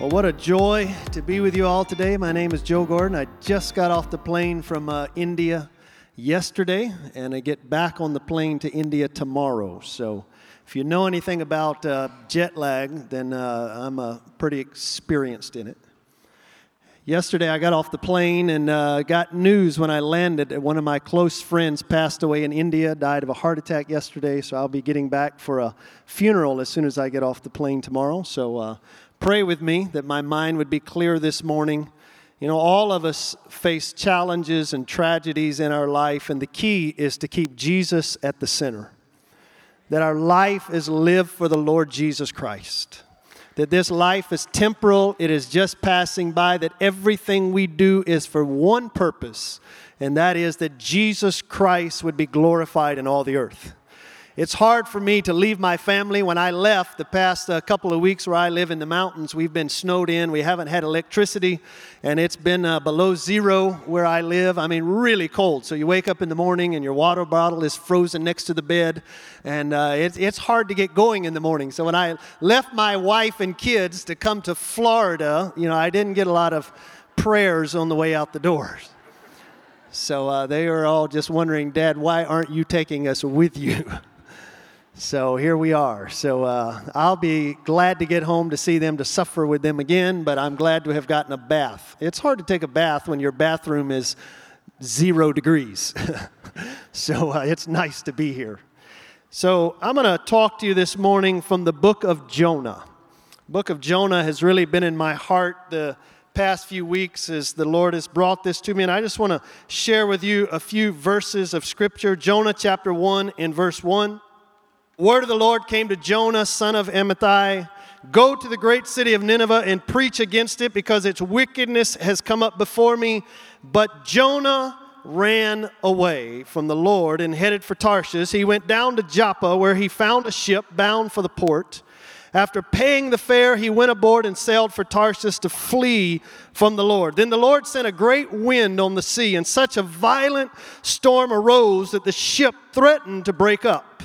Well, what a joy to be with you all today. My name is Joe Gordon. I just got off the plane from uh, India yesterday, and I get back on the plane to India tomorrow. So, if you know anything about uh, jet lag, then uh, I'm uh, pretty experienced in it. Yesterday, I got off the plane and uh, got news when I landed. That one of my close friends passed away in India, died of a heart attack yesterday. So I'll be getting back for a funeral as soon as I get off the plane tomorrow. So uh, pray with me that my mind would be clear this morning. You know, all of us face challenges and tragedies in our life, and the key is to keep Jesus at the center. That our life is lived for the Lord Jesus Christ. That this life is temporal, it is just passing by, that everything we do is for one purpose, and that is that Jesus Christ would be glorified in all the earth. It's hard for me to leave my family. When I left the past uh, couple of weeks where I live in the mountains, we've been snowed in. We haven't had electricity, and it's been uh, below zero where I live. I mean, really cold. So you wake up in the morning and your water bottle is frozen next to the bed, and uh, it's, it's hard to get going in the morning. So when I left my wife and kids to come to Florida, you know, I didn't get a lot of prayers on the way out the doors. So uh, they are all just wondering, Dad, why aren't you taking us with you? So here we are. So uh, I'll be glad to get home to see them, to suffer with them again, but I'm glad to have gotten a bath. It's hard to take a bath when your bathroom is zero degrees. so uh, it's nice to be here. So I'm going to talk to you this morning from the book of Jonah. book of Jonah has really been in my heart the past few weeks as the Lord has brought this to me. And I just want to share with you a few verses of Scripture. Jonah chapter 1 and verse 1 word of the Lord came to Jonah, son of Amittai Go to the great city of Nineveh and preach against it because its wickedness has come up before me. But Jonah ran away from the Lord and headed for Tarshish. He went down to Joppa where he found a ship bound for the port. After paying the fare, he went aboard and sailed for Tarshish to flee from the Lord. Then the Lord sent a great wind on the sea, and such a violent storm arose that the ship threatened to break up.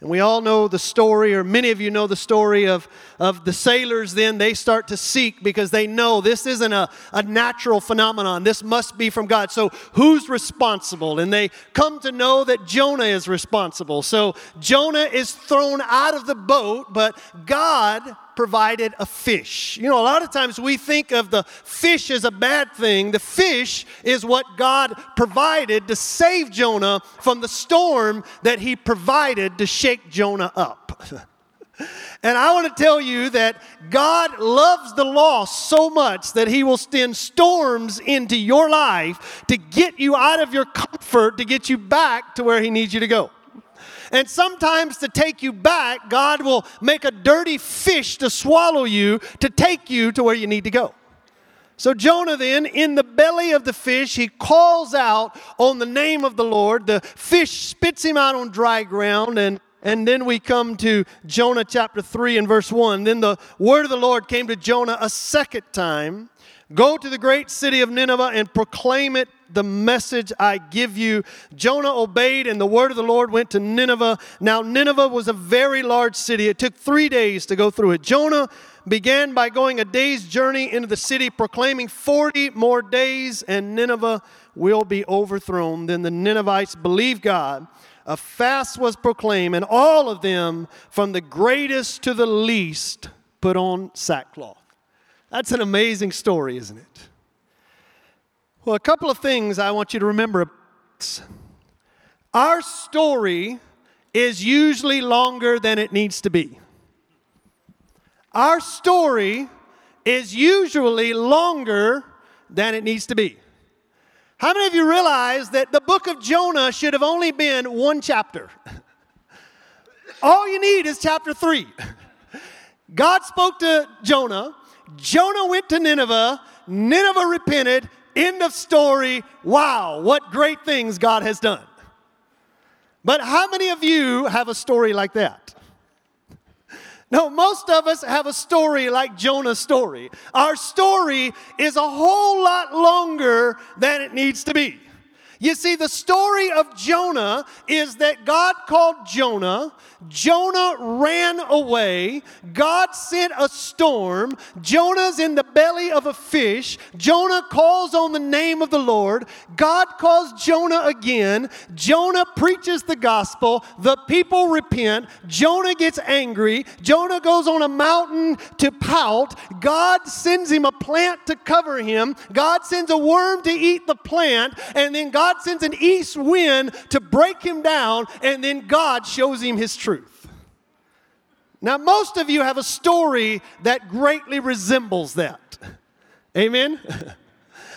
And we all know the story, or many of you know the story of, of the sailors. Then they start to seek because they know this isn't a, a natural phenomenon. This must be from God. So, who's responsible? And they come to know that Jonah is responsible. So, Jonah is thrown out of the boat, but God provided a fish. You know, a lot of times we think of the fish as a bad thing. The fish is what God provided to save Jonah from the storm that he provided to shake Jonah up. And I want to tell you that God loves the lost so much that He will send storms into your life to get you out of your comfort, to get you back to where He needs you to go. And sometimes to take you back, God will make a dirty fish to swallow you to take you to where you need to go. So Jonah then, in the belly of the fish, he calls out on the name of the Lord. The fish spits him out on dry ground, and and then we come to Jonah chapter 3 and verse 1. Then the word of the Lord came to Jonah a second time Go to the great city of Nineveh and proclaim it the message I give you. Jonah obeyed, and the word of the Lord went to Nineveh. Now, Nineveh was a very large city. It took three days to go through it. Jonah began by going a day's journey into the city, proclaiming 40 more days, and Nineveh will be overthrown. Then the Ninevites believed God. A fast was proclaimed, and all of them, from the greatest to the least, put on sackcloth. That's an amazing story, isn't it? Well, a couple of things I want you to remember. Our story is usually longer than it needs to be. Our story is usually longer than it needs to be. How many of you realize that the book of Jonah should have only been one chapter? All you need is chapter 3. God spoke to Jonah. Jonah went to Nineveh. Nineveh repented. End of story. Wow, what great things God has done. But how many of you have a story like that? No, most of us have a story like Jonah's story. Our story is a whole lot longer than it needs to be. You see, the story of Jonah is that God called Jonah. Jonah ran away. God sent a storm. Jonah's in the belly of a fish. Jonah calls on the name of the Lord. God calls Jonah again. Jonah preaches the gospel. The people repent. Jonah gets angry. Jonah goes on a mountain to pout. God sends him a plant to cover him. God sends a worm to eat the plant. And then God God sends an east wind to break him down, and then God shows him his truth. Now, most of you have a story that greatly resembles that. Amen?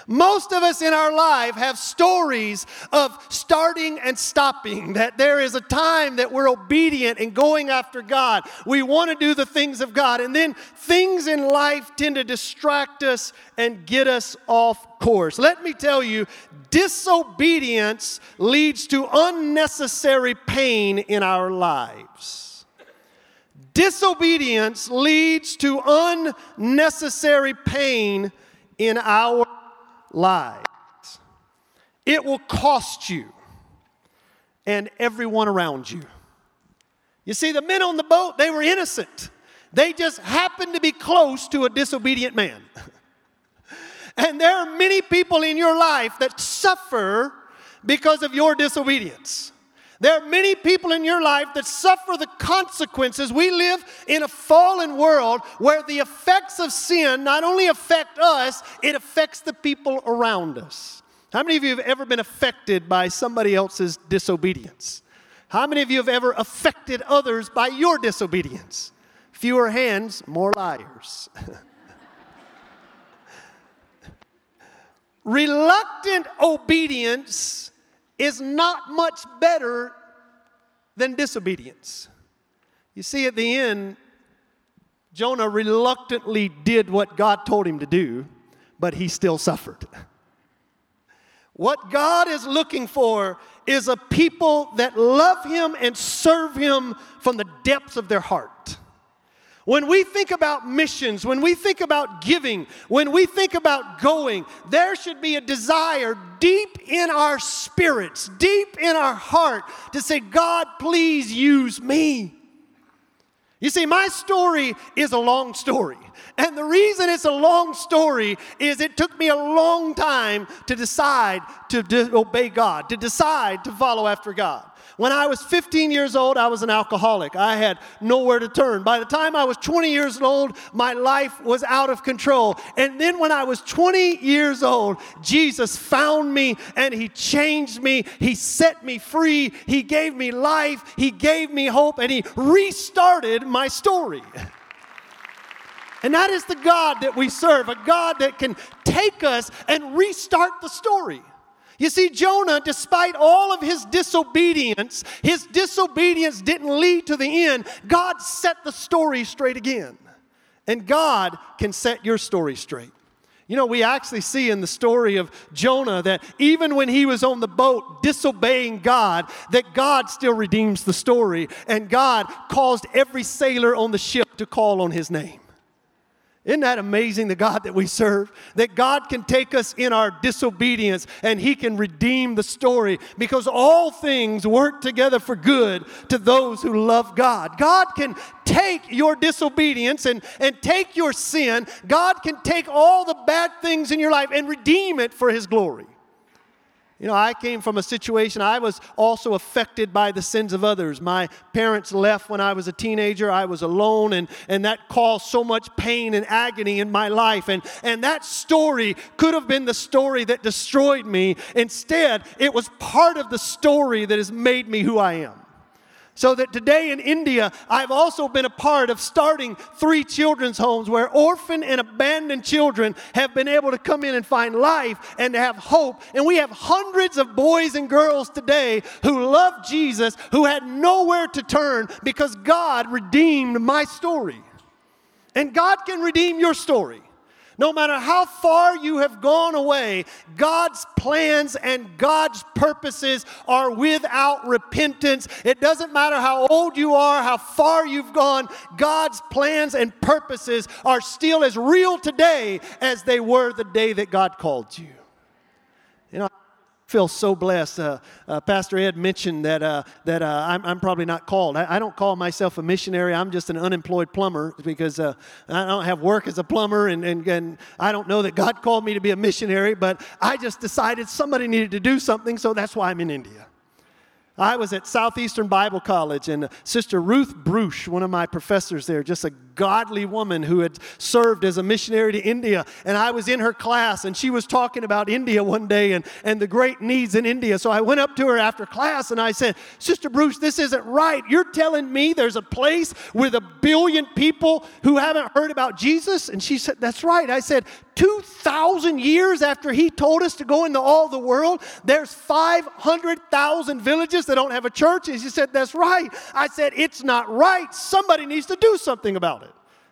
Most of us in our life have stories of starting and stopping, that there is a time that we're obedient and going after God. We want to do the things of God. And then things in life tend to distract us and get us off course. Let me tell you, disobedience leads to unnecessary pain in our lives. Disobedience leads to unnecessary pain in our lives. It will cost you and everyone around you. You see, the men on the boat, they were innocent. They just happened to be close to a disobedient man. and there are many people in your life that suffer because of your disobedience. There are many people in your life that suffer the consequences. We live in a fallen world where the effects of sin not only affect us, it affects the people around us. How many of you have ever been affected by somebody else's disobedience? How many of you have ever affected others by your disobedience? Fewer hands, more liars. Reluctant obedience is not much better than disobedience. You see, at the end, Jonah reluctantly did what God told him to do, but he still suffered. What God is looking for is a people that love Him and serve Him from the depths of their heart. When we think about missions, when we think about giving, when we think about going, there should be a desire deep in our spirits, deep in our heart to say, God, please use me. You see, my story is a long story. And the reason it's a long story is it took me a long time to decide to obey God, to decide to follow after God. When I was 15 years old, I was an alcoholic. I had nowhere to turn. By the time I was 20 years old, my life was out of control. And then when I was 20 years old, Jesus found me and He changed me. He set me free. He gave me life. He gave me hope and He restarted my story. And that is the God that we serve, a God that can take us and restart the story. You see, Jonah, despite all of his disobedience, his disobedience didn't lead to the end. God set the story straight again. And God can set your story straight. You know, we actually see in the story of Jonah that even when he was on the boat disobeying God, that God still redeems the story. And God caused every sailor on the ship to call on his name. Isn't that amazing, the God that we serve? That God can take us in our disobedience and He can redeem the story because all things work together for good to those who love God. God can take your disobedience and, and take your sin. God can take all the bad things in your life and redeem it for His glory. You know, I came from a situation, I was also affected by the sins of others. My parents left when I was a teenager. I was alone, and, and that caused so much pain and agony in my life. And, and that story could have been the story that destroyed me. Instead, it was part of the story that has made me who I am. So that today in India, I've also been a part of starting three children's homes where orphan and abandoned children have been able to come in and find life and to have hope. And we have hundreds of boys and girls today who love Jesus, who had nowhere to turn because God redeemed my story. And God can redeem your story. No matter how far you have gone away, God's plans and God's purposes are without repentance. It doesn't matter how old you are, how far you've gone, God's plans and purposes are still as real today as they were the day that God called you. You know, feel so blessed. Uh, uh, Pastor Ed mentioned that, uh, that uh, I'm, I'm, probably not called. I, I, don't call myself a missionary. I'm just an unemployed plumber because uh, I don't have work as a plumber, and, and, and I don't know that God called me to be a missionary, but I just decided somebody needed to do something, so that's why I'm in India. I was at Southeastern Bible College, and Sister Ruth Bruce, one of my professors there, just a godly woman who had served as a missionary to India. And I was in her class, and she was talking about India one day and, and the great needs in India. So I went up to her after class and I said, Sister Bruce, this isn't right. You're telling me there's a place with a billion people who haven't heard about Jesus? And she said, That's right. I said, 2,000 years after he told us to go into all the world, there's 500,000 villages that don't have a church. And she said, That's right. I said, It's not right. Somebody needs to do something about it.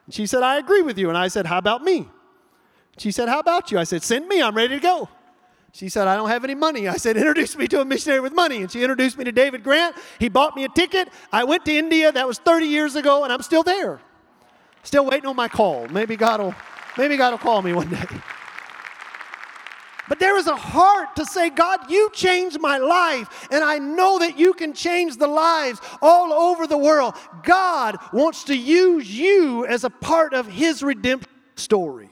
She said, I agree with you. And I said, How about me? She said, How about you? I said, Send me. I'm ready to go. She said, I don't have any money. I said, Introduce me to a missionary with money. And she introduced me to David Grant. He bought me a ticket. I went to India. That was 30 years ago, and I'm still there. Still waiting on my call. Maybe God will Maybe God will call me one day. But there is a heart to say, God, you changed my life, and I know that you can change the lives all over the world. God wants to use you as a part of His redemption story.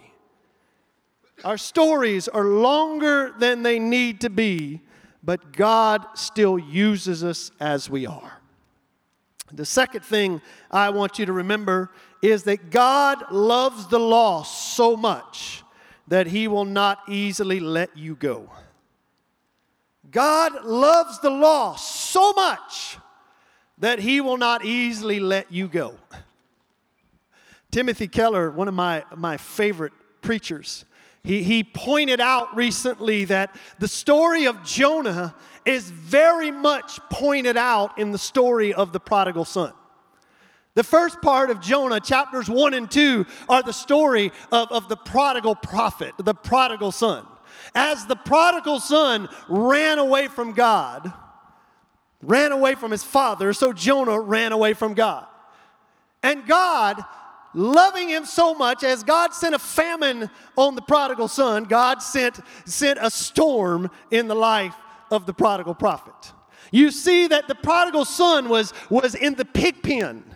Our stories are longer than they need to be, but God still uses us as we are. The second thing I want you to remember is that God loves the lost so much that he will not easily let you go. God loves the lost so much that he will not easily let you go. Timothy Keller, one of my, my favorite preachers, he, he pointed out recently that the story of Jonah is very much pointed out in the story of the prodigal son. The first part of Jonah, chapters 1 and 2, are the story of, of the prodigal prophet, the prodigal son. As the prodigal son ran away from God, ran away from his father, so Jonah ran away from God. And God, loving him so much, as God sent a famine on the prodigal son, God sent, sent a storm in the life of the prodigal prophet. You see that the prodigal son was, was in the pig pen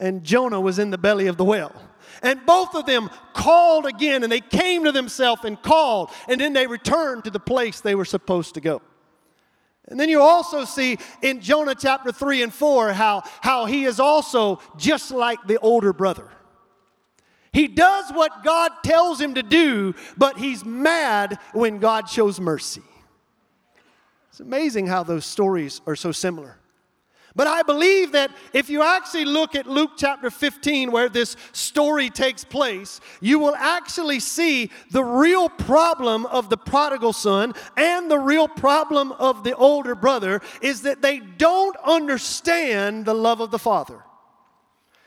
and Jonah was in the belly of the whale. And both of them called again, and they came to themselves and called, and then they returned to the place they were supposed to go. And then you also see in Jonah chapter 3 and 4 how, how he is also just like the older brother. He does what God tells him to do, but he's mad when God shows mercy. It's amazing how those stories are so similar. But I believe that if you actually look at Luke chapter 15, where this story takes place, you will actually see the real problem of the prodigal son and the real problem of the older brother is that they don't understand the love of the father.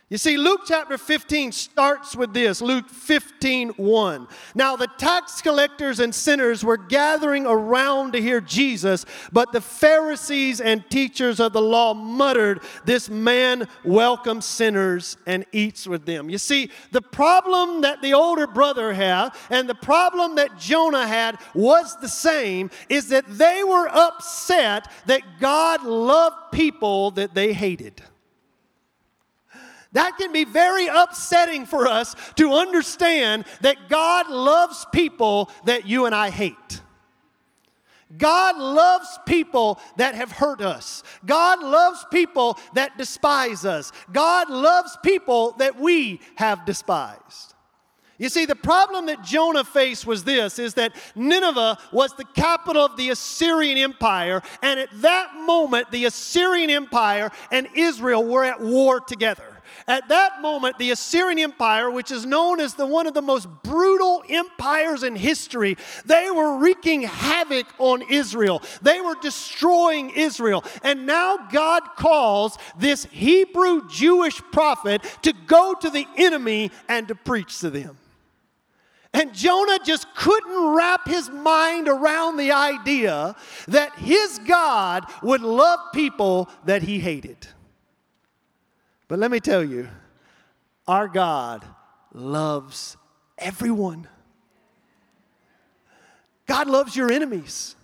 You see, Luke chapter 15 starts with this Luke 15 1. Now, the tax collectors and sinners were gathering around to hear Jesus, but the Pharisees and teachers of the law muttered, This man welcomes sinners and eats with them. You see, the problem that the older brother had and the problem that Jonah had was the same is that they were upset that God loved people that they hated. That can be very upsetting for us to understand that God loves people that you and I hate. God loves people that have hurt us. God loves people that despise us. God loves people that we have despised. You see, the problem that Jonah faced was this is that Nineveh was the capital of the Assyrian Empire, and at that moment, the Assyrian Empire and Israel were at war together. At that moment, the Assyrian Empire, which is known as the one of the most brutal empires in history, they were wreaking havoc on Israel. They were destroying Israel. And now God calls this Hebrew Jewish prophet to go to the enemy and to preach to them. And Jonah just couldn't wrap his mind around the idea that his God would love people that he hated. But let me tell you, our God loves everyone. God loves your enemies.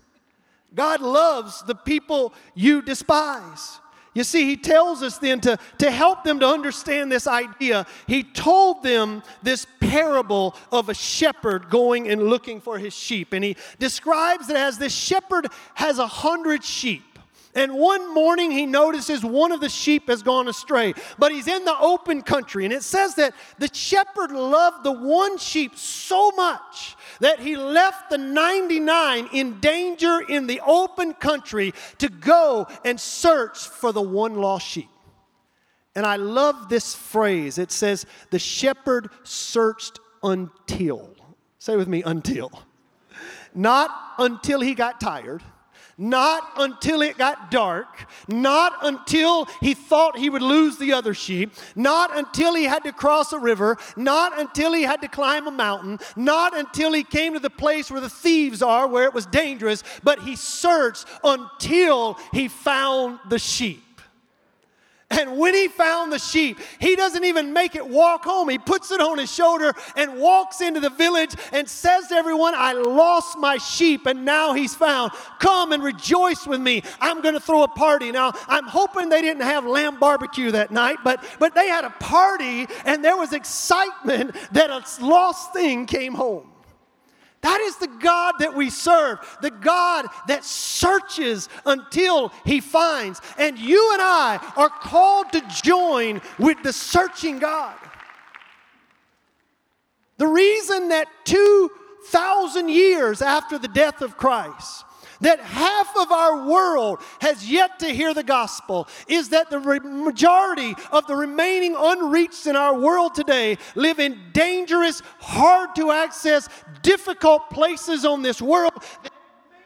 God loves the people you despise. You see, he tells us then to, to help them to understand this idea, he told them this parable of a shepherd going and looking for his sheep. And he describes it as this shepherd has a hundred sheep. And one morning he notices one of the sheep has gone astray, but he's in the open country. And it says that the shepherd loved the one sheep so much that he left the 99 in danger in the open country to go and search for the one lost sheep. And I love this phrase. It says, The shepherd searched until. Say with me, until. Not until he got tired not until it got dark, not until he thought he would lose the other sheep, not until he had to cross a river, not until he had to climb a mountain, not until he came to the place where the thieves are, where it was dangerous, but he searched until he found the sheep. And when he found the sheep, he doesn't even make it walk home. He puts it on his shoulder and walks into the village and says to everyone, I lost my sheep and now he's found. Come and rejoice with me. I'm going to throw a party. Now, I'm hoping they didn't have lamb barbecue that night, but, but they had a party and there was excitement that a lost thing came home. That is the God that we serve, the God that searches until he finds. And you and I are called to join with the searching God. The reason that 2,000 years after the death of Christ, that half of our world has yet to hear the gospel is that the majority of the remaining unreached in our world today live in dangerous, hard to access, difficult places on this world that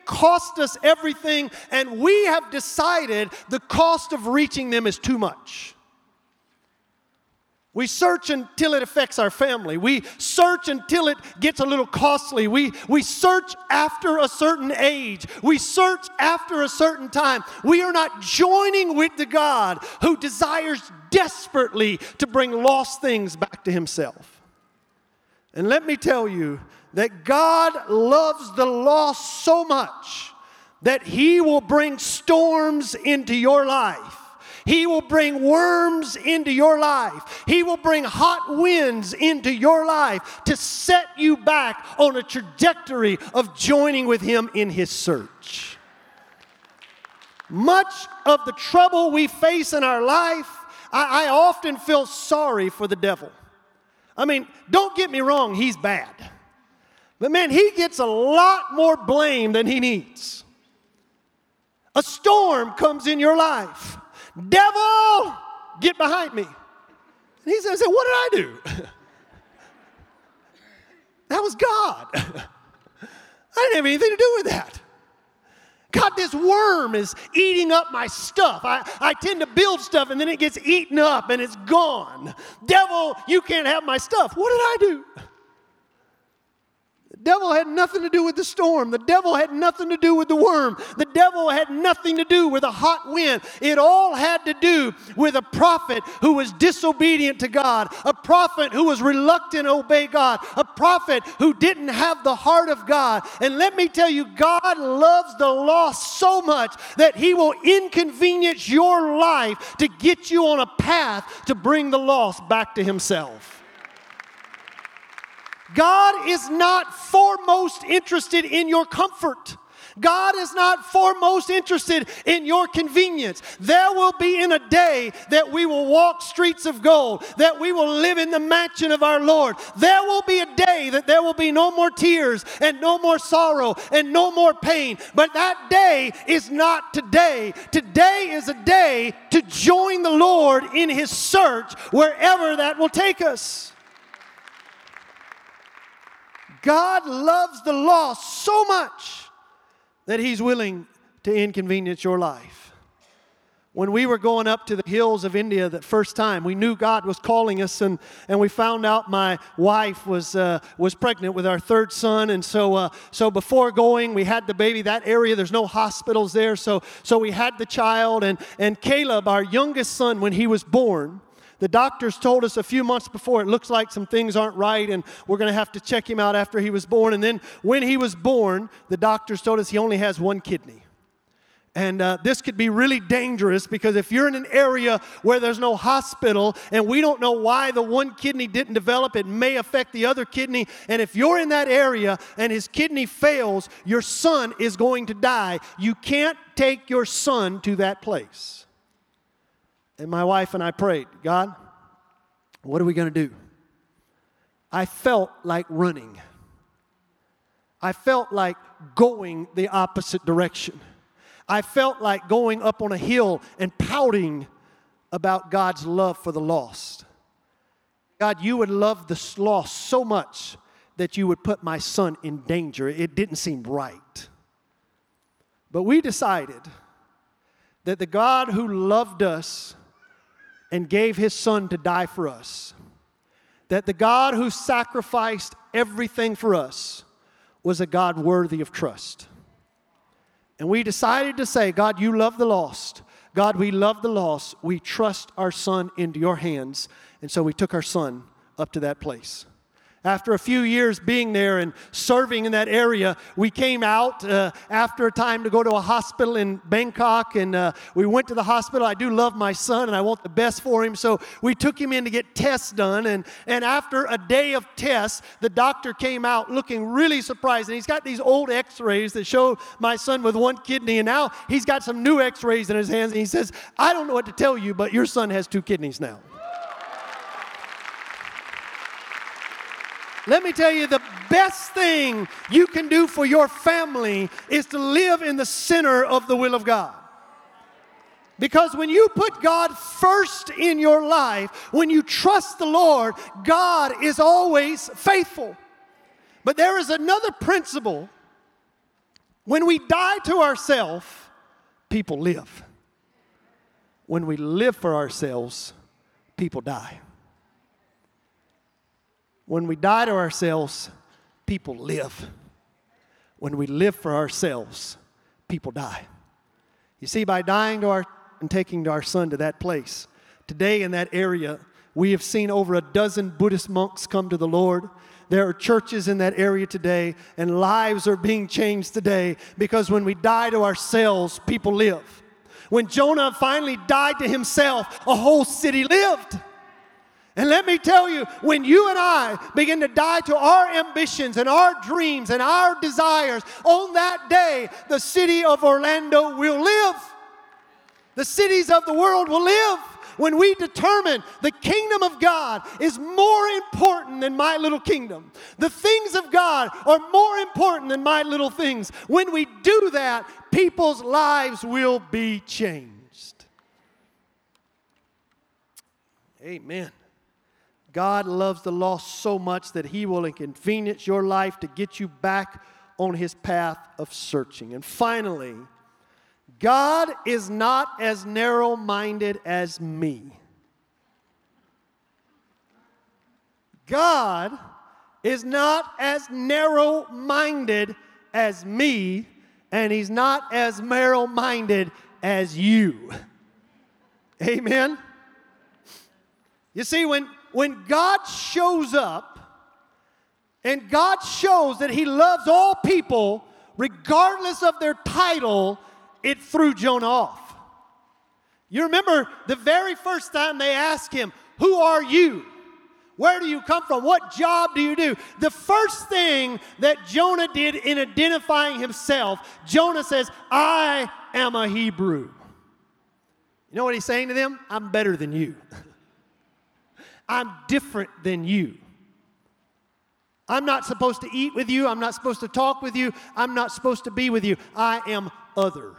cost us everything, and we have decided the cost of reaching them is too much. We search until it affects our family. We search until it gets a little costly. We, we search after a certain age. We search after a certain time. We are not joining with the God who desires desperately to bring lost things back to Himself. And let me tell you that God loves the lost so much that He will bring storms into your life he will bring worms into your life. He will bring hot winds into your life to set you back on a trajectory of joining with Him in His search. Much of the trouble we face in our life, I, I often feel sorry for the devil. I mean, don't get me wrong, he's bad. But man, he gets a lot more blame than he needs. A storm comes in your life. Devil, get behind me. And he said, What did I do? that was God. I didn't have anything to do with that. God, this worm is eating up my stuff. I, I tend to build stuff and then it gets eaten up and it's gone. Devil, you can't have my stuff. What did I do? Devil had nothing to do with the storm. The devil had nothing to do with the worm. The devil had nothing to do with a hot wind. It all had to do with a prophet who was disobedient to God, a prophet who was reluctant to obey God, a prophet who didn't have the heart of God. And let me tell you, God loves the lost so much that he will inconvenience your life to get you on a path to bring the lost back to himself. God is not foremost interested in your comfort. God is not foremost interested in your convenience. There will be in a day that we will walk streets of gold, that we will live in the mansion of our Lord. There will be a day that there will be no more tears and no more sorrow and no more pain. But that day is not today. Today is a day to join the Lord in His search wherever that will take us. God loves the lost so much that He's willing to inconvenience your life. When we were going up to the hills of India the first time, we knew God was calling us, and, and we found out my wife was, uh, was pregnant with our third son. And so, uh, so before going, we had the baby. That area, there's no hospitals there. So, so we had the child, and, and Caleb, our youngest son, when he was born, the doctors told us a few months before it looks like some things aren't right and we're going to have to check him out after he was born. And then when he was born, the doctors told us he only has one kidney. And uh, this could be really dangerous because if you're in an area where there's no hospital and we don't know why the one kidney didn't develop, it may affect the other kidney. And if you're in that area and his kidney fails, your son is going to die. You can't take your son to that place. And my wife and I prayed, God, what are we going to do? I felt like running. I felt like going the opposite direction. I felt like going up on a hill and pouting about God's love for the lost. God, you would love the lost so much that you would put my son in danger. It didn't seem right. But we decided that the God who loved us and gave his son to die for us, that the God who sacrificed everything for us was a God worthy of trust. And we decided to say, God, you love the lost. God, we love the lost. We trust our son into your hands. And so we took our son up to that place. After a few years being there and serving in that area, we came out uh, after a time to go to a hospital in Bangkok, and uh, we went to the hospital. I do love my son, and I want the best for him, so we took him in to get tests done. And, and after a day of tests, the doctor came out looking really surprised, and he's got these old x rays that show my son with one kidney, and now he's got some new x rays in his hands, and he says, I don't know what to tell you, but your son has two kidneys now. Let me tell you the best thing you can do for your family is to live in the center of the will of God. Because when you put God first in your life, when you trust the Lord, God is always faithful. But there is another principle. When we die to ourselves, people live. When we live for ourselves, people die. When we die to ourselves, people live. When we live for ourselves, people die. You see, by dying to our and taking our son to that place, today in that area, we have seen over a dozen Buddhist monks come to the Lord. There are churches in that area today, and lives are being changed today because when we die to ourselves, people live. When Jonah finally died to himself, a whole city lived. And let me tell you, when you and I begin to die to our ambitions and our dreams and our desires, on that day, the city of Orlando will live. The cities of the world will live when we determine the kingdom of God is more important than my little kingdom. The things of God are more important than my little things. When we do that, people's lives will be changed. Amen. God loves the lost so much that He will inconvenience your life to get you back on His path of searching. And finally, God is not as narrow minded as me. God is not as narrow minded as me, and He's not as narrow minded as you. Amen? You see, when when God shows up and God shows that He loves all people, regardless of their title, it threw Jonah off. You remember the very first time they asked him, Who are you? Where do you come from? What job do you do? The first thing that Jonah did in identifying himself, Jonah says, I am a Hebrew. You know what he's saying to them? I'm better than you. I'm different than you. I'm not supposed to eat with you. I'm not supposed to talk with you. I'm not supposed to be with you. I am other.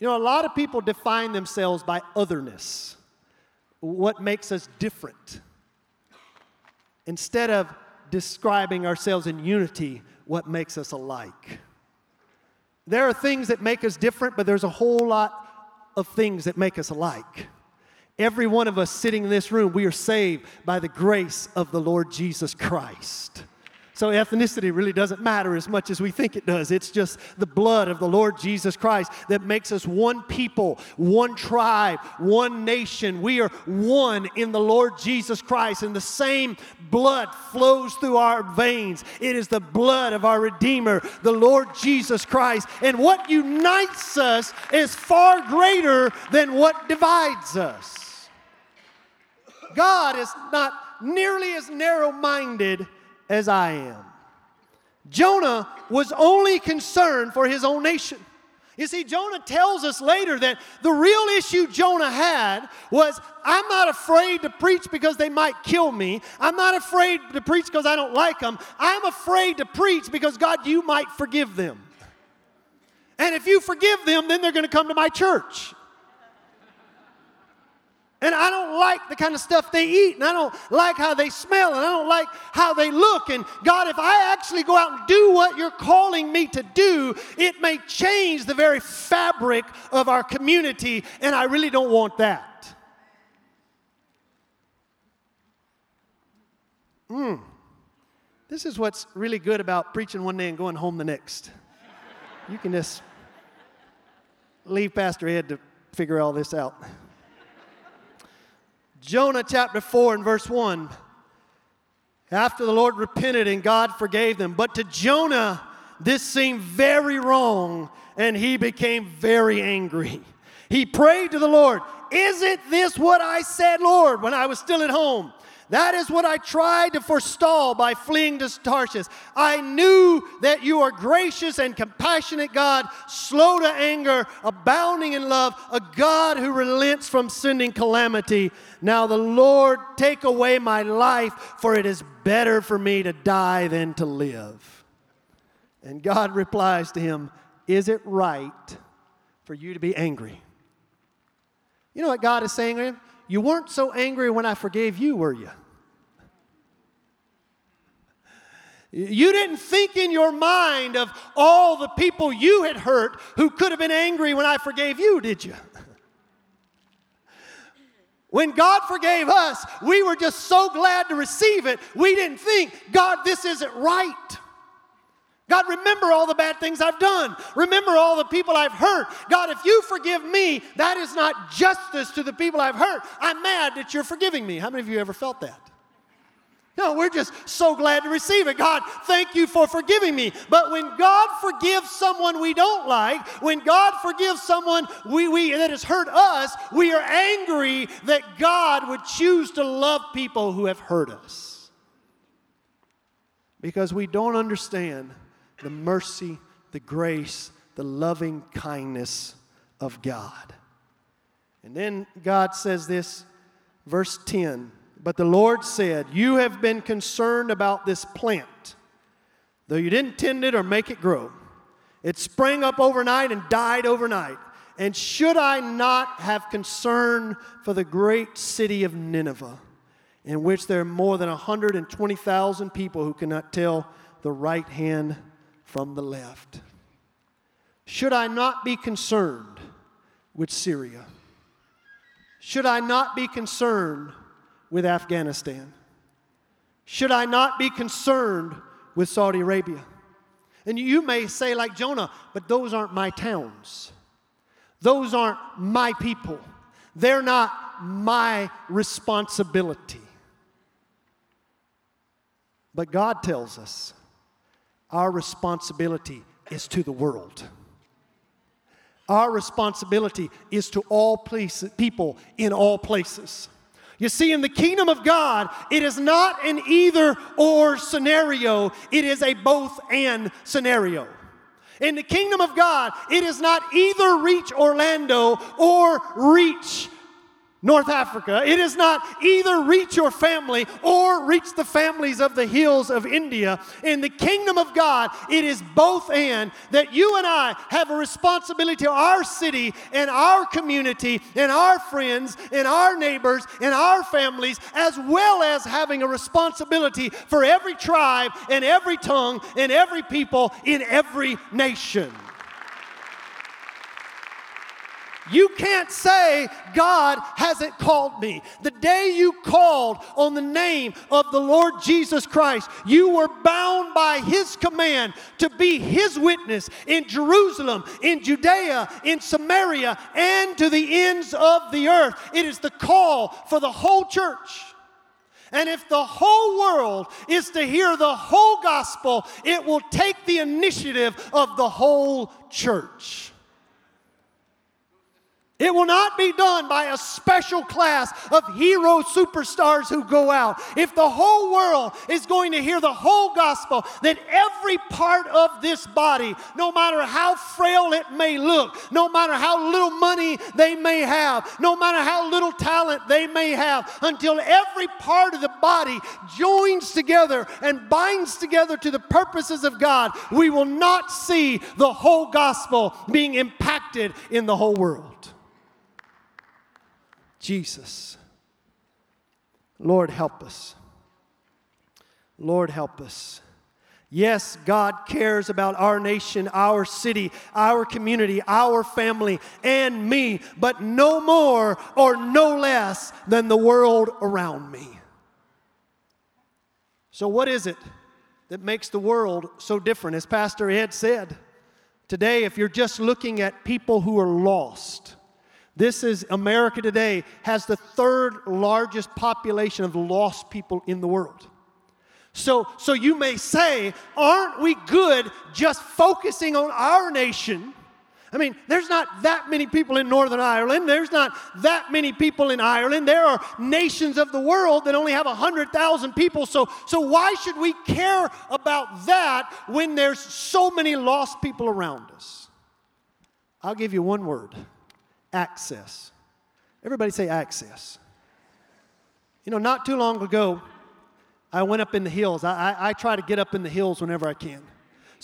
You know, a lot of people define themselves by otherness, what makes us different. Instead of describing ourselves in unity, what makes us alike. There are things that make us different, but there's a whole lot of things that make us alike. Every one of us sitting in this room, we are saved by the grace of the Lord Jesus Christ. So ethnicity really doesn't matter as much as we think it does. It's just the blood of the Lord Jesus Christ that makes us one people, one tribe, one nation. We are one in the Lord Jesus Christ, and the same blood flows through our veins. It is the blood of our Redeemer, the Lord Jesus Christ. And what unites us is far greater than what divides us. God is not nearly as narrow minded as I am. Jonah was only concerned for his own nation. You see, Jonah tells us later that the real issue Jonah had was I'm not afraid to preach because they might kill me. I'm not afraid to preach because I don't like them. I'm afraid to preach because, God, you might forgive them. And if you forgive them, then they're going to come to my church. And I don't like the kind of stuff they eat, and I don't like how they smell, and I don't like how they look. And God, if I actually go out and do what you're calling me to do, it may change the very fabric of our community, and I really don't want that. Hmm. This is what's really good about preaching one day and going home the next. You can just leave Pastor Ed to figure all this out. Jonah chapter 4 and verse 1. After the Lord repented and God forgave them. But to Jonah, this seemed very wrong and he became very angry. He prayed to the Lord, Isn't this what I said, Lord, when I was still at home? That is what I tried to forestall by fleeing to Tarshish. I knew that you are gracious and compassionate God, slow to anger, abounding in love, a God who relents from sending calamity. Now, the Lord, take away my life, for it is better for me to die than to live. And God replies to him, Is it right for you to be angry? You know what God is saying to him? You weren't so angry when I forgave you, were you? You didn't think in your mind of all the people you had hurt who could have been angry when I forgave you, did you? When God forgave us, we were just so glad to receive it. We didn't think, God, this isn't right. God, remember all the bad things I've done. Remember all the people I've hurt. God, if you forgive me, that is not justice to the people I've hurt. I'm mad that you're forgiving me. How many of you ever felt that? No, we're just so glad to receive it. God, thank you for forgiving me. But when God forgives someone we don't like, when God forgives someone we, we, that has hurt us, we are angry that God would choose to love people who have hurt us. Because we don't understand the mercy, the grace, the loving kindness of God. And then God says this, verse 10 But the Lord said, You have been concerned about this plant, though you didn't tend it or make it grow. It sprang up overnight and died overnight. And should I not have concern for the great city of Nineveh, in which there are more than 120,000 people who cannot tell the right hand from the left. Should I not be concerned with Syria? Should I not be concerned with Afghanistan? Should I not be concerned with Saudi Arabia? And you may say, like Jonah, but those aren't my towns. Those aren't my people. They're not my responsibility. But God tells us our responsibility is to the world. Our responsibility is to all places, people in all places. You see, in the kingdom of God, it is not an either or scenario, it is a both and scenario. In the kingdom of God, it is not either reach Orlando or reach North Africa. It is not either reach your family or reach the families of the hills of India. In the kingdom of God, it is both and that you and I have a responsibility to our city and our community and our friends and our neighbors and our families, as well as having a responsibility for every tribe and every tongue and every people in every nation. You can't say, God hasn't called me. The day you called on the name of the Lord Jesus Christ, you were bound by His command to be His witness in Jerusalem, in Judea, in Samaria, and to the ends of the earth. It is the call for the whole church. And if the whole world is to hear the whole gospel, it will take the initiative of the whole church. It will not be done by a special class of hero superstars who go out. If the whole world is going to hear the whole gospel, then every part of this body, no matter how frail it may look, no matter how little money they may have, no matter how little talent they may have, until every part of the body joins together and binds together to the purposes of God, we will not see the whole gospel being impacted in the whole world. Jesus. Lord, help us. Lord, help us. Yes, God cares about our nation, our city, our community, our family, and me, but no more or no less than the world around me. So, what is it that makes the world so different? As Pastor Ed said, today, if you're just looking at people who are lost, this is America today has the third largest population of lost people in the world. So, so you may say, aren't we good just focusing on our nation? I mean, there's not that many people in Northern Ireland. There's not that many people in Ireland. There are nations of the world that only have 100,000 people. So, so why should we care about that when there's so many lost people around us? I'll give you one word access. Everybody say access. You know, not too long ago, I went up in the hills. I, I, I, try to get up in the hills whenever I can.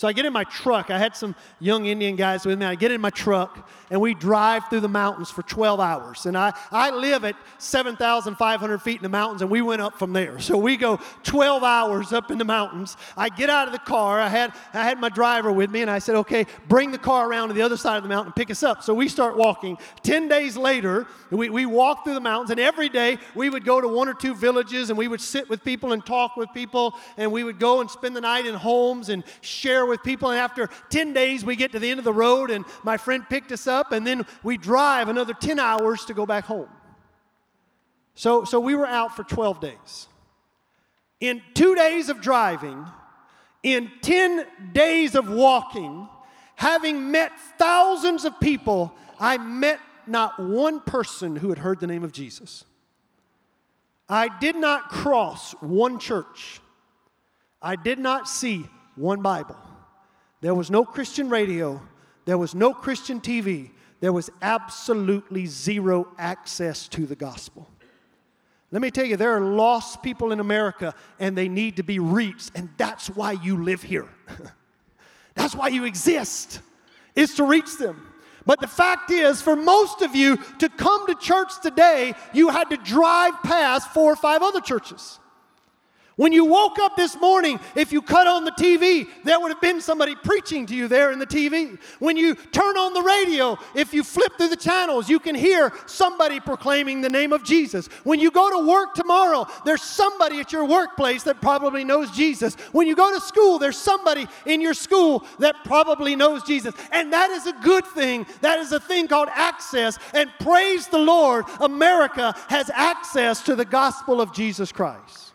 So I get in my truck. I had some young Indian guys with me. I get in my truck and we drive through the mountains for 12 hours. And I, I live at 7,500 feet in the mountains and we went up from there. So we go 12 hours up in the mountains. I get out of the car. I had, I had my driver with me and I said, okay, bring the car around to the other side of the mountain and pick us up. So we start walking. 10 days later, we, we walk through the mountains and every day we would go to one or two villages and we would sit with people and talk with people and we would go and spend the night in homes and share with people. And after 10 days, we get to the end of the road, and my friend picked us up, and then we drive another 10 hours to go back home. So, so we were out for 12 days. In two days of driving, in 10 days of walking, having met thousands of people, I met not one person who had heard the name of Jesus. I did not cross one church. I did not see one Bible. There was no Christian radio, there was no Christian TV, there was absolutely zero access to the gospel. Let me tell you, there are lost people in America and they need to be reached, and that's why you live here. that's why you exist, is to reach them. But the fact is, for most of you to come to church today, you had to drive past four or five other churches. When you woke up this morning, if you cut on the TV, there would have been somebody preaching to you there in the TV. When you turn on the radio, if you flip through the channels, you can hear somebody proclaiming the name of Jesus. When you go to work tomorrow, there's somebody at your workplace that probably knows Jesus. When you go to school, there's somebody in your school that probably knows Jesus. And that is a good thing. That is a thing called access. And praise the Lord, America has access to the gospel of Jesus Christ.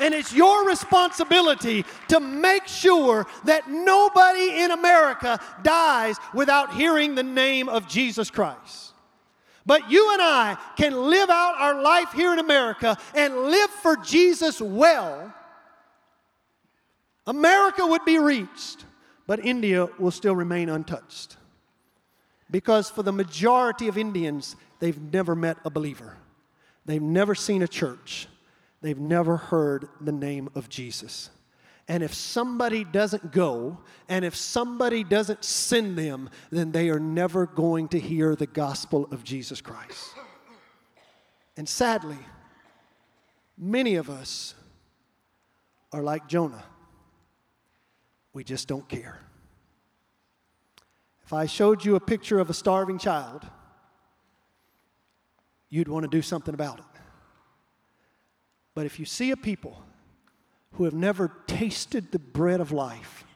And it's your responsibility to make sure that nobody in America dies without hearing the name of Jesus Christ. But you and I can live out our life here in America and live for Jesus well. America would be reached, but India will still remain untouched. Because for the majority of Indians, they've never met a believer, they've never seen a church. They've never heard the name of Jesus. And if somebody doesn't go, and if somebody doesn't send them, then they are never going to hear the gospel of Jesus Christ. And sadly, many of us are like Jonah. We just don't care. If I showed you a picture of a starving child, you'd want to do something about it. But if you see a people who have never tasted the bread of life,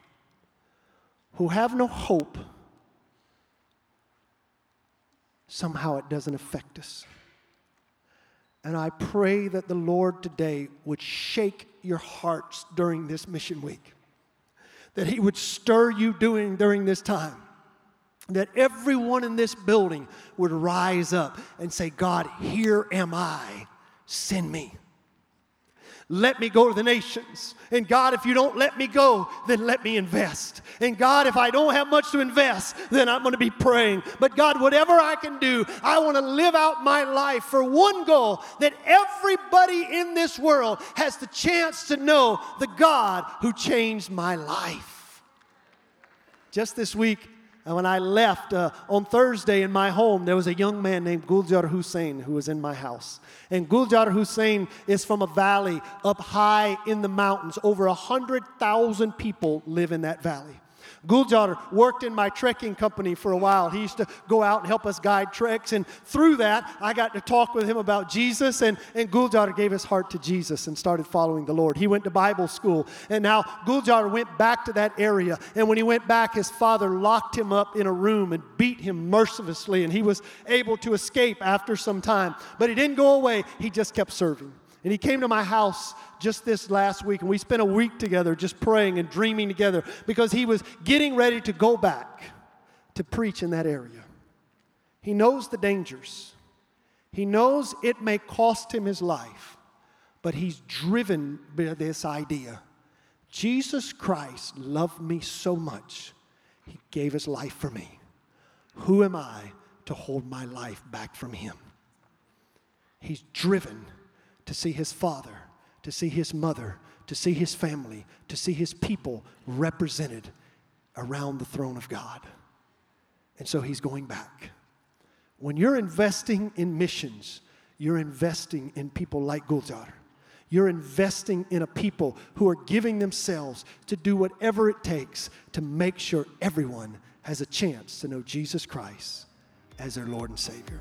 who have no hope, somehow it doesn't affect us. And I pray that the Lord today would shake your hearts during this mission week, that He would stir you doing during this time, that everyone in this building would rise up and say, God, here am I, send me let me go to the nations. And God, if you don't let me go, then let me invest. And God, if I don't have much to invest, then I'm going to be praying. But God, whatever I can do, I want to live out my life for one goal that everybody in this world has the chance to know the God who changed my life. Just this week, when I left uh, on Thursday in my home, there was a young man named Guljar Hussein who was in my house. And Guljar Hussein is from a valley up high in the mountains. Over 100,000 people live in that valley. Guljar worked in my trekking company for a while. He used to go out and help us guide treks. And through that, I got to talk with him about Jesus. And, and Guljar gave his heart to Jesus and started following the Lord. He went to Bible school. And now Guljar went back to that area. And when he went back, his father locked him up in a room and beat him mercilessly. And he was able to escape after some time. But he didn't go away, he just kept serving. And he came to my house just this last week, and we spent a week together just praying and dreaming together because he was getting ready to go back to preach in that area. He knows the dangers, he knows it may cost him his life, but he's driven by this idea. Jesus Christ loved me so much, he gave his life for me. Who am I to hold my life back from him? He's driven to see his father, to see his mother, to see his family, to see his people represented around the throne of God. And so he's going back. When you're investing in missions, you're investing in people like Guljar. You're investing in a people who are giving themselves to do whatever it takes to make sure everyone has a chance to know Jesus Christ as their Lord and Savior.